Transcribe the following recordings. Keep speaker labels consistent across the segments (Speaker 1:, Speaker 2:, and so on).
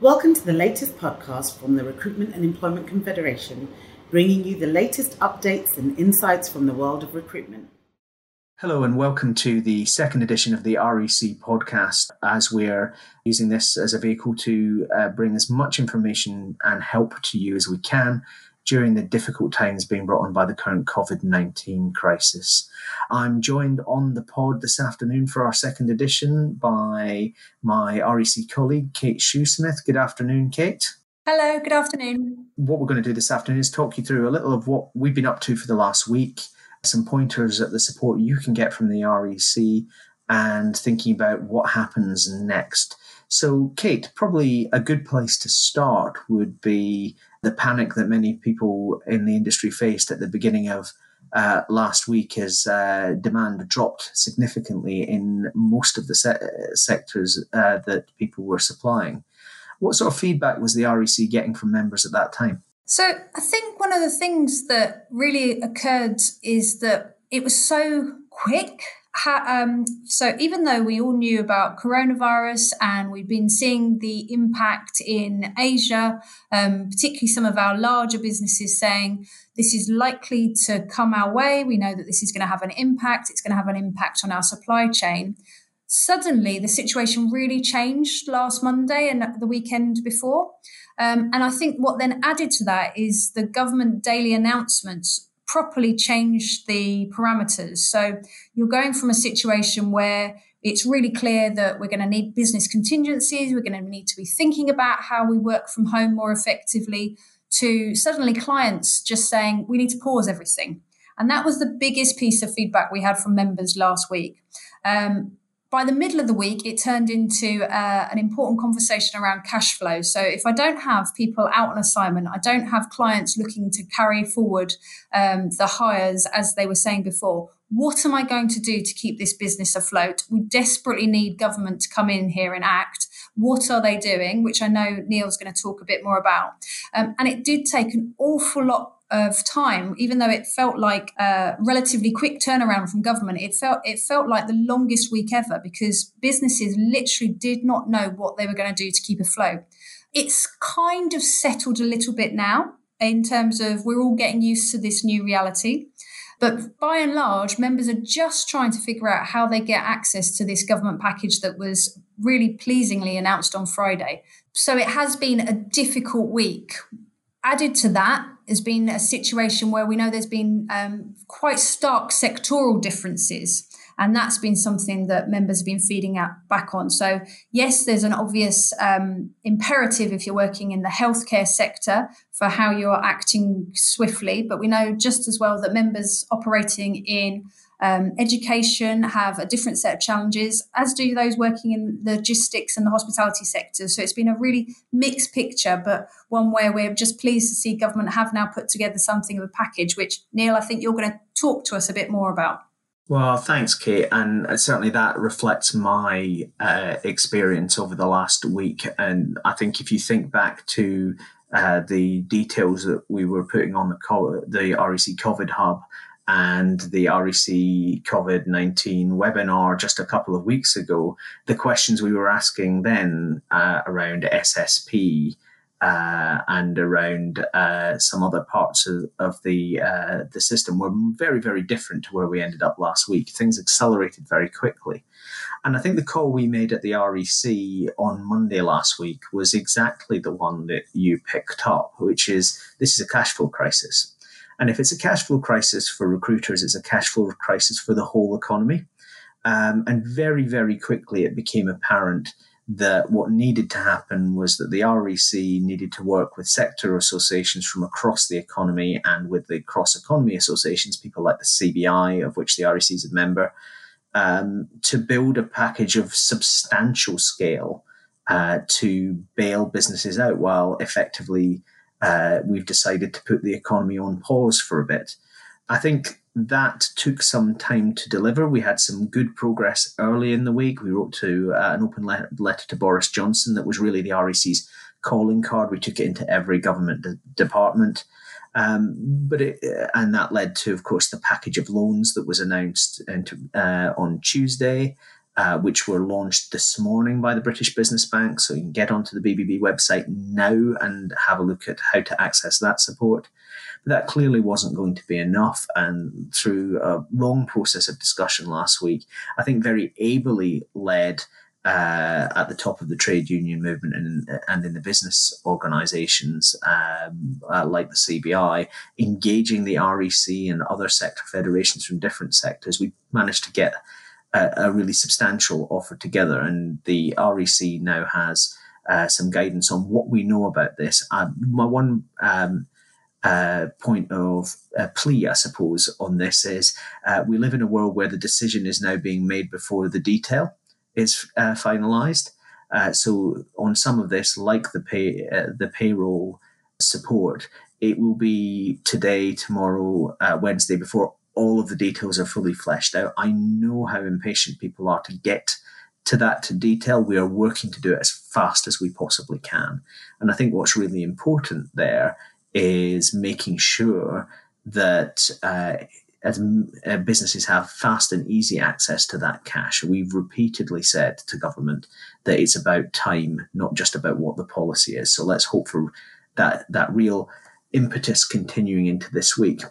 Speaker 1: Welcome to the latest podcast from the Recruitment and Employment Confederation, bringing you the latest updates and insights from the world of recruitment.
Speaker 2: Hello, and welcome to the second edition of the REC podcast. As we're using this as a vehicle to uh, bring as much information and help to you as we can during the difficult times being brought on by the current COVID 19 crisis. I'm joined on the pod this afternoon for our second edition by my REC colleague, Kate Shoesmith. Good afternoon, Kate.
Speaker 3: Hello, good afternoon.
Speaker 2: What we're going to do this afternoon is talk you through a little of what we've been up to for the last week, some pointers at the support you can get from the REC, and thinking about what happens next. So, Kate, probably a good place to start would be the panic that many people in the industry faced at the beginning of uh, last week as uh, demand dropped significantly in most of the se- sectors uh, that people were supplying. What sort of feedback was the REC getting from members at that time?
Speaker 3: So, I think one of the things that really occurred is that it was so quick um, so even though we all knew about coronavirus and we've been seeing the impact in Asia, um, particularly some of our larger businesses saying this is likely to come our way. We know that this is going to have an impact. It's going to have an impact on our supply chain. Suddenly, the situation really changed last Monday and the weekend before. Um, and I think what then added to that is the government daily announcements properly change the parameters. So you're going from a situation where it's really clear that we're going to need business contingencies, we're going to need to be thinking about how we work from home more effectively, to suddenly clients just saying, we need to pause everything. And that was the biggest piece of feedback we had from members last week. Um, by the middle of the week, it turned into uh, an important conversation around cash flow. So, if I don't have people out on assignment, I don't have clients looking to carry forward um, the hires as they were saying before. What am I going to do to keep this business afloat? We desperately need government to come in here and act. What are they doing? Which I know Neil's going to talk a bit more about. Um, and it did take an awful lot of time, even though it felt like a relatively quick turnaround from government, it felt it felt like the longest week ever because businesses literally did not know what they were going to do to keep afloat. It's kind of settled a little bit now in terms of we're all getting used to this new reality. But by and large, members are just trying to figure out how they get access to this government package that was really pleasingly announced on Friday. So it has been a difficult week. Added to that, has been a situation where we know there's been um, quite stark sectoral differences. And that's been something that members have been feeding out back on. So, yes, there's an obvious um, imperative if you're working in the healthcare sector for how you're acting swiftly. But we know just as well that members operating in um, education have a different set of challenges, as do those working in logistics and the hospitality sector. So it's been a really mixed picture, but one where we're just pleased to see government have now put together something of a package, which Neil, I think you're going to talk to us a bit more about.
Speaker 2: Well, thanks, Kate. And certainly that reflects my uh, experience over the last week. And I think if you think back to uh, the details that we were putting on the, the REC COVID Hub and the REC COVID 19 webinar just a couple of weeks ago, the questions we were asking then uh, around SSP. Uh, and around uh, some other parts of, of the uh, the system were very very different to where we ended up last week. Things accelerated very quickly, and I think the call we made at the REC on Monday last week was exactly the one that you picked up, which is this is a cash flow crisis. And if it's a cash flow crisis for recruiters, it's a cash flow crisis for the whole economy. Um, and very, very quickly, it became apparent that what needed to happen was that the REC needed to work with sector associations from across the economy and with the cross economy associations, people like the CBI, of which the REC is a member, um, to build a package of substantial scale uh, to bail businesses out while effectively uh, we've decided to put the economy on pause for a bit. I think that took some time to deliver. We had some good progress early in the week. We wrote to uh, an open le- letter to Boris Johnson that was really the REC's calling card. We took it into every government de- department. Um, but it, uh, and that led to, of course, the package of loans that was announced uh, on Tuesday. Uh, which were launched this morning by the British Business Bank. So you can get onto the BBB website now and have a look at how to access that support. But that clearly wasn't going to be enough. And through a long process of discussion last week, I think very ably led uh, at the top of the trade union movement and, and in the business organisations um, uh, like the CBI, engaging the REC and other sector federations from different sectors, we managed to get a, a really substantial offer together. And the REC now has uh, some guidance on what we know about this. Uh, my one um, uh, point of uh, plea, I suppose, on this is uh, we live in a world where the decision is now being made before the detail is uh, finalised. So on some of this, like the pay the payroll support, it will be today, tomorrow, Wednesday before all of the details are fully fleshed out. I know how impatient people are to get to that detail. We are working to do it as fast as we possibly can, and I think what's really important there is making sure that uh, as uh, businesses have fast and easy access to that cash. We've repeatedly said to government that it's about time, not just about what the policy is. So let's hope for that that real impetus continuing into this week.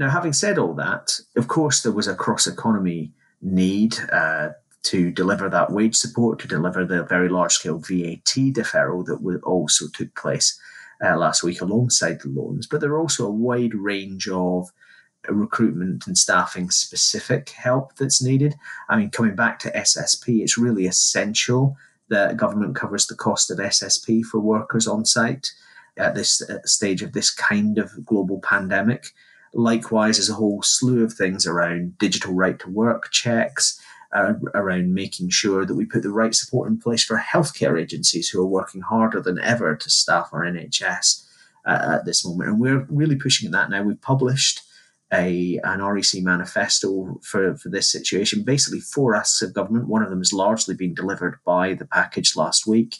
Speaker 2: Now, having said all that, of course, there was a cross economy need uh, to deliver that wage support, to deliver the very large scale VAT deferral that also took place uh, last week alongside the loans. But there are also a wide range of recruitment and staffing specific help that's needed. I mean, coming back to SSP, it's really essential that government covers the cost of SSP for workers on site at this uh, stage of this kind of global pandemic. Likewise, there's a whole slew of things around digital right to work checks, uh, around making sure that we put the right support in place for healthcare agencies who are working harder than ever to staff our NHS uh, at this moment. And we're really pushing at that now. We've published a an REC manifesto for, for this situation. Basically, four asks of government. One of them has largely been delivered by the package last week,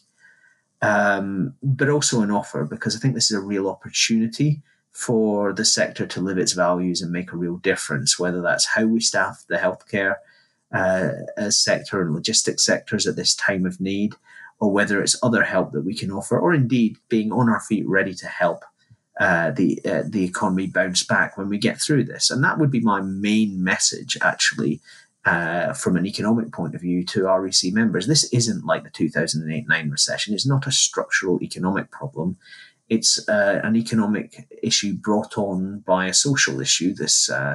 Speaker 2: um, but also an offer because I think this is a real opportunity for the sector to live its values and make a real difference. Whether that's how we staff the healthcare uh, sector and logistics sectors at this time of need, or whether it's other help that we can offer, or indeed being on our feet ready to help uh, the uh, the economy bounce back when we get through this. And that would be my main message, actually, uh, from an economic point of view to REC members. This isn't like the 2008 9 recession. It's not a structural economic problem. It's uh, an economic issue brought on by a social issue, this uh,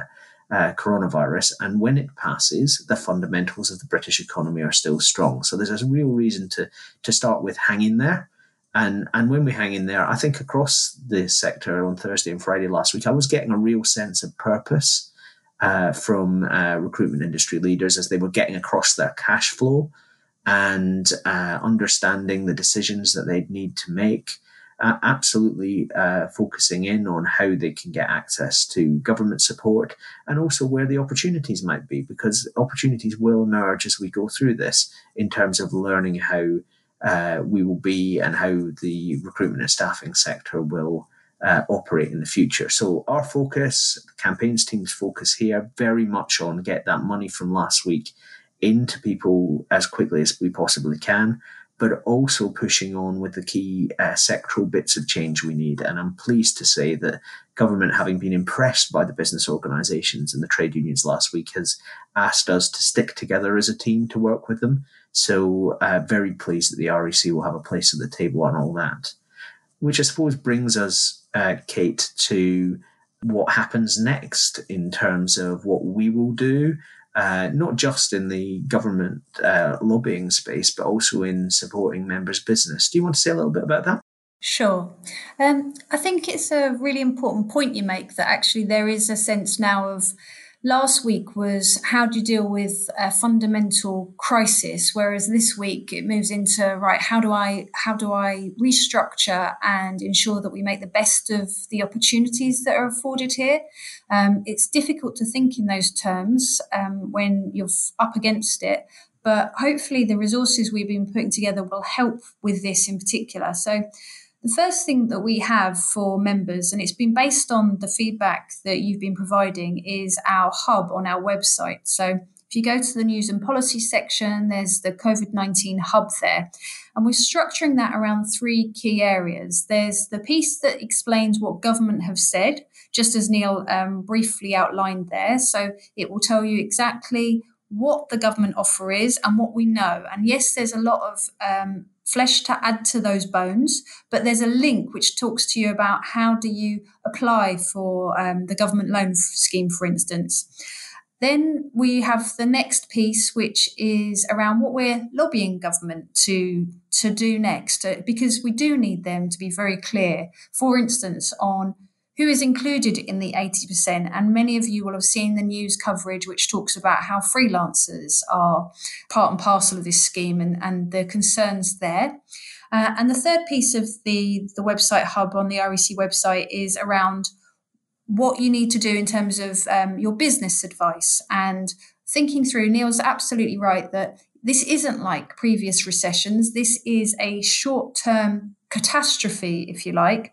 Speaker 2: coronavirus. And when it passes, the fundamentals of the British economy are still strong. So there's a real reason to, to start with hang in there. And and when we hang in there, I think across the sector on Thursday and Friday last week, I was getting a real sense of purpose uh, from uh, recruitment industry leaders as they were getting across their cash flow and uh, understanding the decisions that they'd need to make. Uh, absolutely uh, focusing in on how they can get access to government support and also where the opportunities might be, because opportunities will emerge as we go through this in terms of learning how uh, we will be and how the recruitment and staffing sector will uh, operate in the future. So our focus, the campaigns team's focus here, very much on get that money from last week into people as quickly as we possibly can, but also pushing on with the key uh, sectoral bits of change we need. And I'm pleased to say that government, having been impressed by the business organisations and the trade unions last week, has asked us to stick together as a team to work with them so uh, very pleased that the REC will have a place at the table on all that. Which I suppose brings us, uh, Kate, to what happens next in terms of what we will do, uh, not just in the government uh, lobbying space, but also in supporting members' business. Do you want to say a little bit about that?
Speaker 3: Sure. Um, I think it's a really important point you make that actually there is a sense now of last week was how do you deal with a fundamental crisis whereas this week it moves into right how do i how do i restructure and ensure that we make the best of the opportunities that are afforded here? Um, it's difficult to think in those terms um, when you're up against it but hopefully the resources we've been putting together will help with this in particular. So the first thing that we have for members, and it's been based on the feedback that you've been providing, is our hub on our website. So If you go to the news and policy section, there's the COVID 19 hub there. And we're structuring that around three key areas. There's the piece that explains what government have said, just as Neil um, briefly outlined there. So it will tell you exactly what the government offer is and what we know. And yes, there's a lot of um, flesh to add to those bones, but there's a link which talks to you about how do you apply for um, the government loan scheme, for instance. Then we have the next piece, which is around what we're lobbying government to to do next, uh, because we do need them to be very clear. For instance, on who is included in the 80%. And many of you will have seen the news coverage which talks about how freelancers are part and parcel of this scheme and, and the concerns there. Uh, and the third piece of the, the website hub on the REC website is around what you need to do in terms of um, your business advice and thinking through. Neil's absolutely right that this isn't like previous recessions. This is a short term catastrophe, if you like,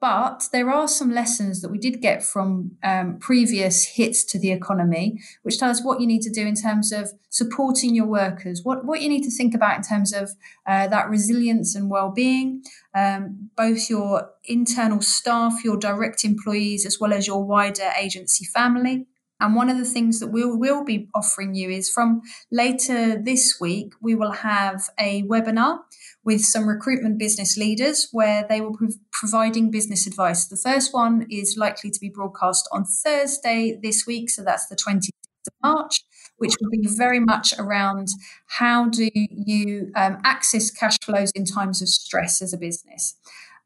Speaker 3: but there are some lessons that we did get from um, previous hits to the economy, which tell us what you need to do in terms of supporting your workers, what, what you need to think about in terms of uh, that resilience and well-being, um, both your internal staff, your direct employees, as well as your wider agency family. And one of the things that we'll, we'll be offering you is from later this week, we will have a webinar with some recruitment business leaders where they will be providing business advice. The first one is likely to be broadcast on Thursday this week, so that's the 26th of March, which will be very much around how do you um, access cash flows in times of stress as a business.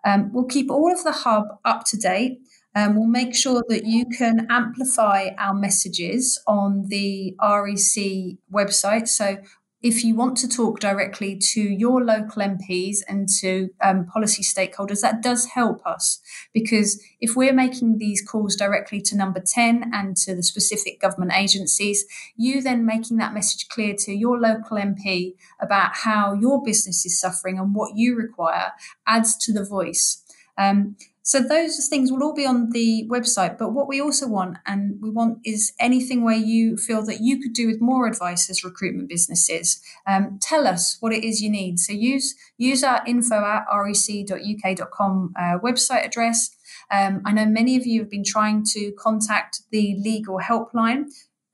Speaker 3: Um, we'll keep all of the hub up to date. Um, we'll make sure that you can amplify our messages on the REC website. So if you want to talk directly to your local MPs and to um, policy stakeholders, that does help us because if we're making these calls directly to number 10 and to the specific government agencies, you then making that message clear to your local MP about how your business is suffering and what you require adds to the voice. Um, so those things will all be on the website. But what we also want, and we want, is anything where you feel that you could do with more advice as recruitment businesses. Um, tell us what it is you need. So use use our info at rec.uk.com uh, website address. Um, I know many of you have been trying to contact the legal helpline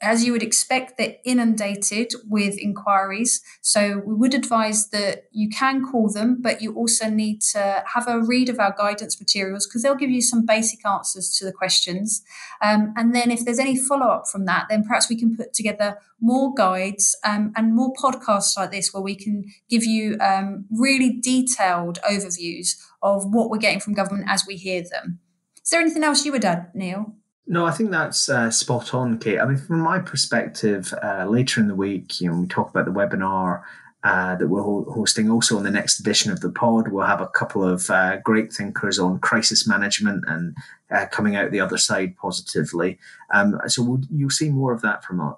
Speaker 3: as you would expect, they're inundated with inquiries. So we would advise that you can call them, but you also need to have a read of our guidance materials because they'll give you some basic answers to the questions. Um, and then if there's any follow up from that, then perhaps we can put together more guides um, and more podcasts like this where we can give you um, really detailed overviews of what we're getting from government as we hear them. Is there anything else you would add, Neil?
Speaker 2: No, I think that's uh, spot on, Kate. I mean, from my perspective, uh, later in the week, you know, we talk about the webinar uh, that we're ho- hosting. Also, in the next edition of the pod, we'll have a couple of uh, great thinkers on crisis management and uh, coming out the other side positively. Um, so we'll, you'll see more of that from uh,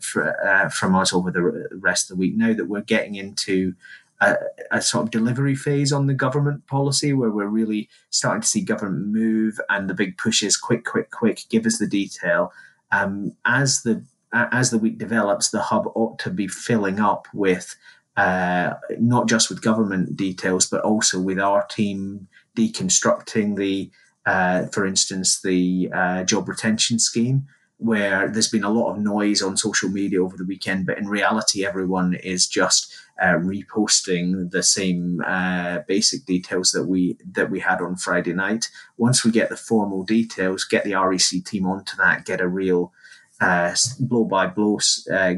Speaker 2: for, from us over the rest of the week. Now that we're getting into a, a, sort of delivery phase on the government policy where we're really starting to see government move and the big push is quick, quick, quick, give us the detail. Um, as the as the week develops, the hub ought to be filling up with uh, not just with government details, but also with our team deconstructing the, uh, for instance, the uh, job retention scheme where there's been a lot of noise on social media over the weekend, but in reality, everyone is just uh, reposting the same uh, basic details that we that we had on Friday night. Once we get the formal details, get the REC team onto that, get a real blow by blow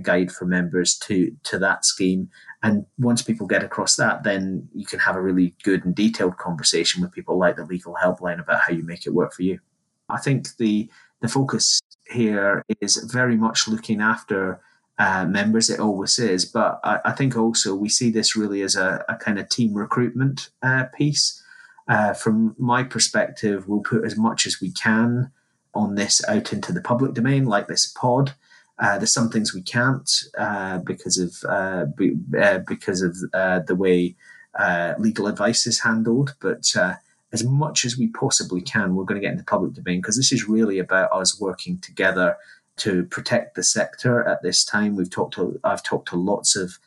Speaker 2: guide for members to to that scheme. And once people get across that, then you can have a really good and detailed conversation with people like the legal helpline about how you make it work for you. I think the the focus here is very much looking after uh, members. It always is, but I, I, think also we see this really as a, a kind of team recruitment uh, piece. Uh, from my perspective, we'll put as much as we can on this out into the public domain, like this pod. Uh, there's some things we can't uh, because of uh, be, because of the way legal advice is handled, but as much as we possibly can, we're going to get into public domain because this is really about us working together to protect the sector at this time. We've talked to, I've talked to lots of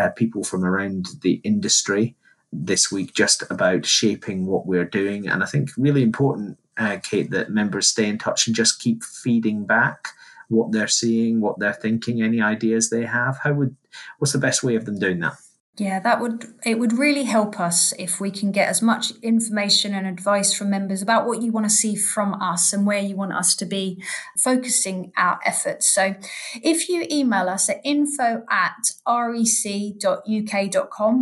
Speaker 2: uh, people from around the industry this week just about shaping what we're doing. And I think really important, uh, Kate, that members stay in touch and just keep feeding back what they're seeing, what they're thinking, any ideas they have. How would what's the best way of them doing that?
Speaker 3: Yeah, that would it would really help us if we can get as much information and advice from members about what you want to see from us and where you want us to be focusing our efforts. So if you email us at info at rec.uk.com,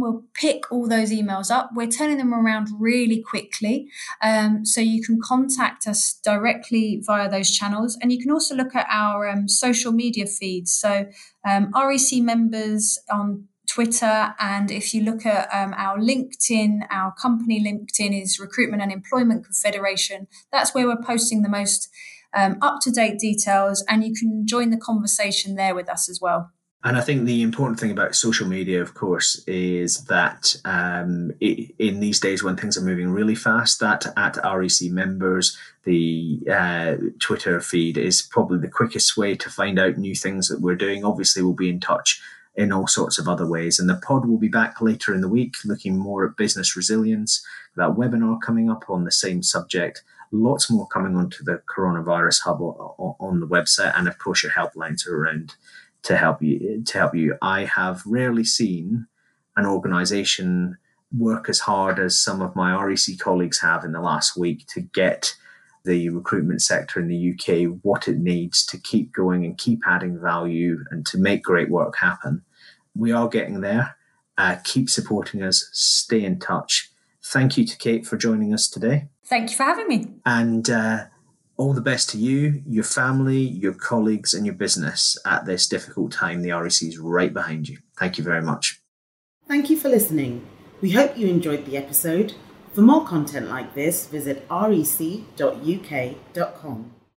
Speaker 3: we'll pick all those emails up. We're turning them around really quickly. Um, so you can contact us directly via those channels. And you can also look at our um, social media feeds. So um, REC members on Twitter. And if you look at um, our LinkedIn, our company LinkedIn is Recruitment and Employment Confederation. That's where we're posting the most um, up to date details, and you can join the conversation there with us as well.
Speaker 2: And I think the important thing about social media, of course, is that um, it, in these days when things are moving really fast, that at REC members, the uh, Twitter feed is probably the quickest way to find out new things that we're doing. Obviously, we'll be in touch in all sorts of other ways. And the pod will be back later in the week, looking more at business resilience. That webinar coming up on the same subject. Lots more coming onto the coronavirus hub on the website, and of course your helplines are around to help you. To help you, I have rarely seen an organisation work as hard as some of my REC colleagues have in the last week to get the recruitment sector in the UK what it needs to keep going and keep adding value and to make great work happen. We are getting there. Uh, keep supporting us. Stay in touch. Thank you to Kate for joining us today.
Speaker 3: Thank you for having me.
Speaker 2: And uh, all the best to you, your family, your colleagues, and your business at this difficult time. The REC is right behind you. Thank you very much.
Speaker 1: Thank you for listening. We hope you enjoyed the episode. For more content like this, visit rec.uk.com.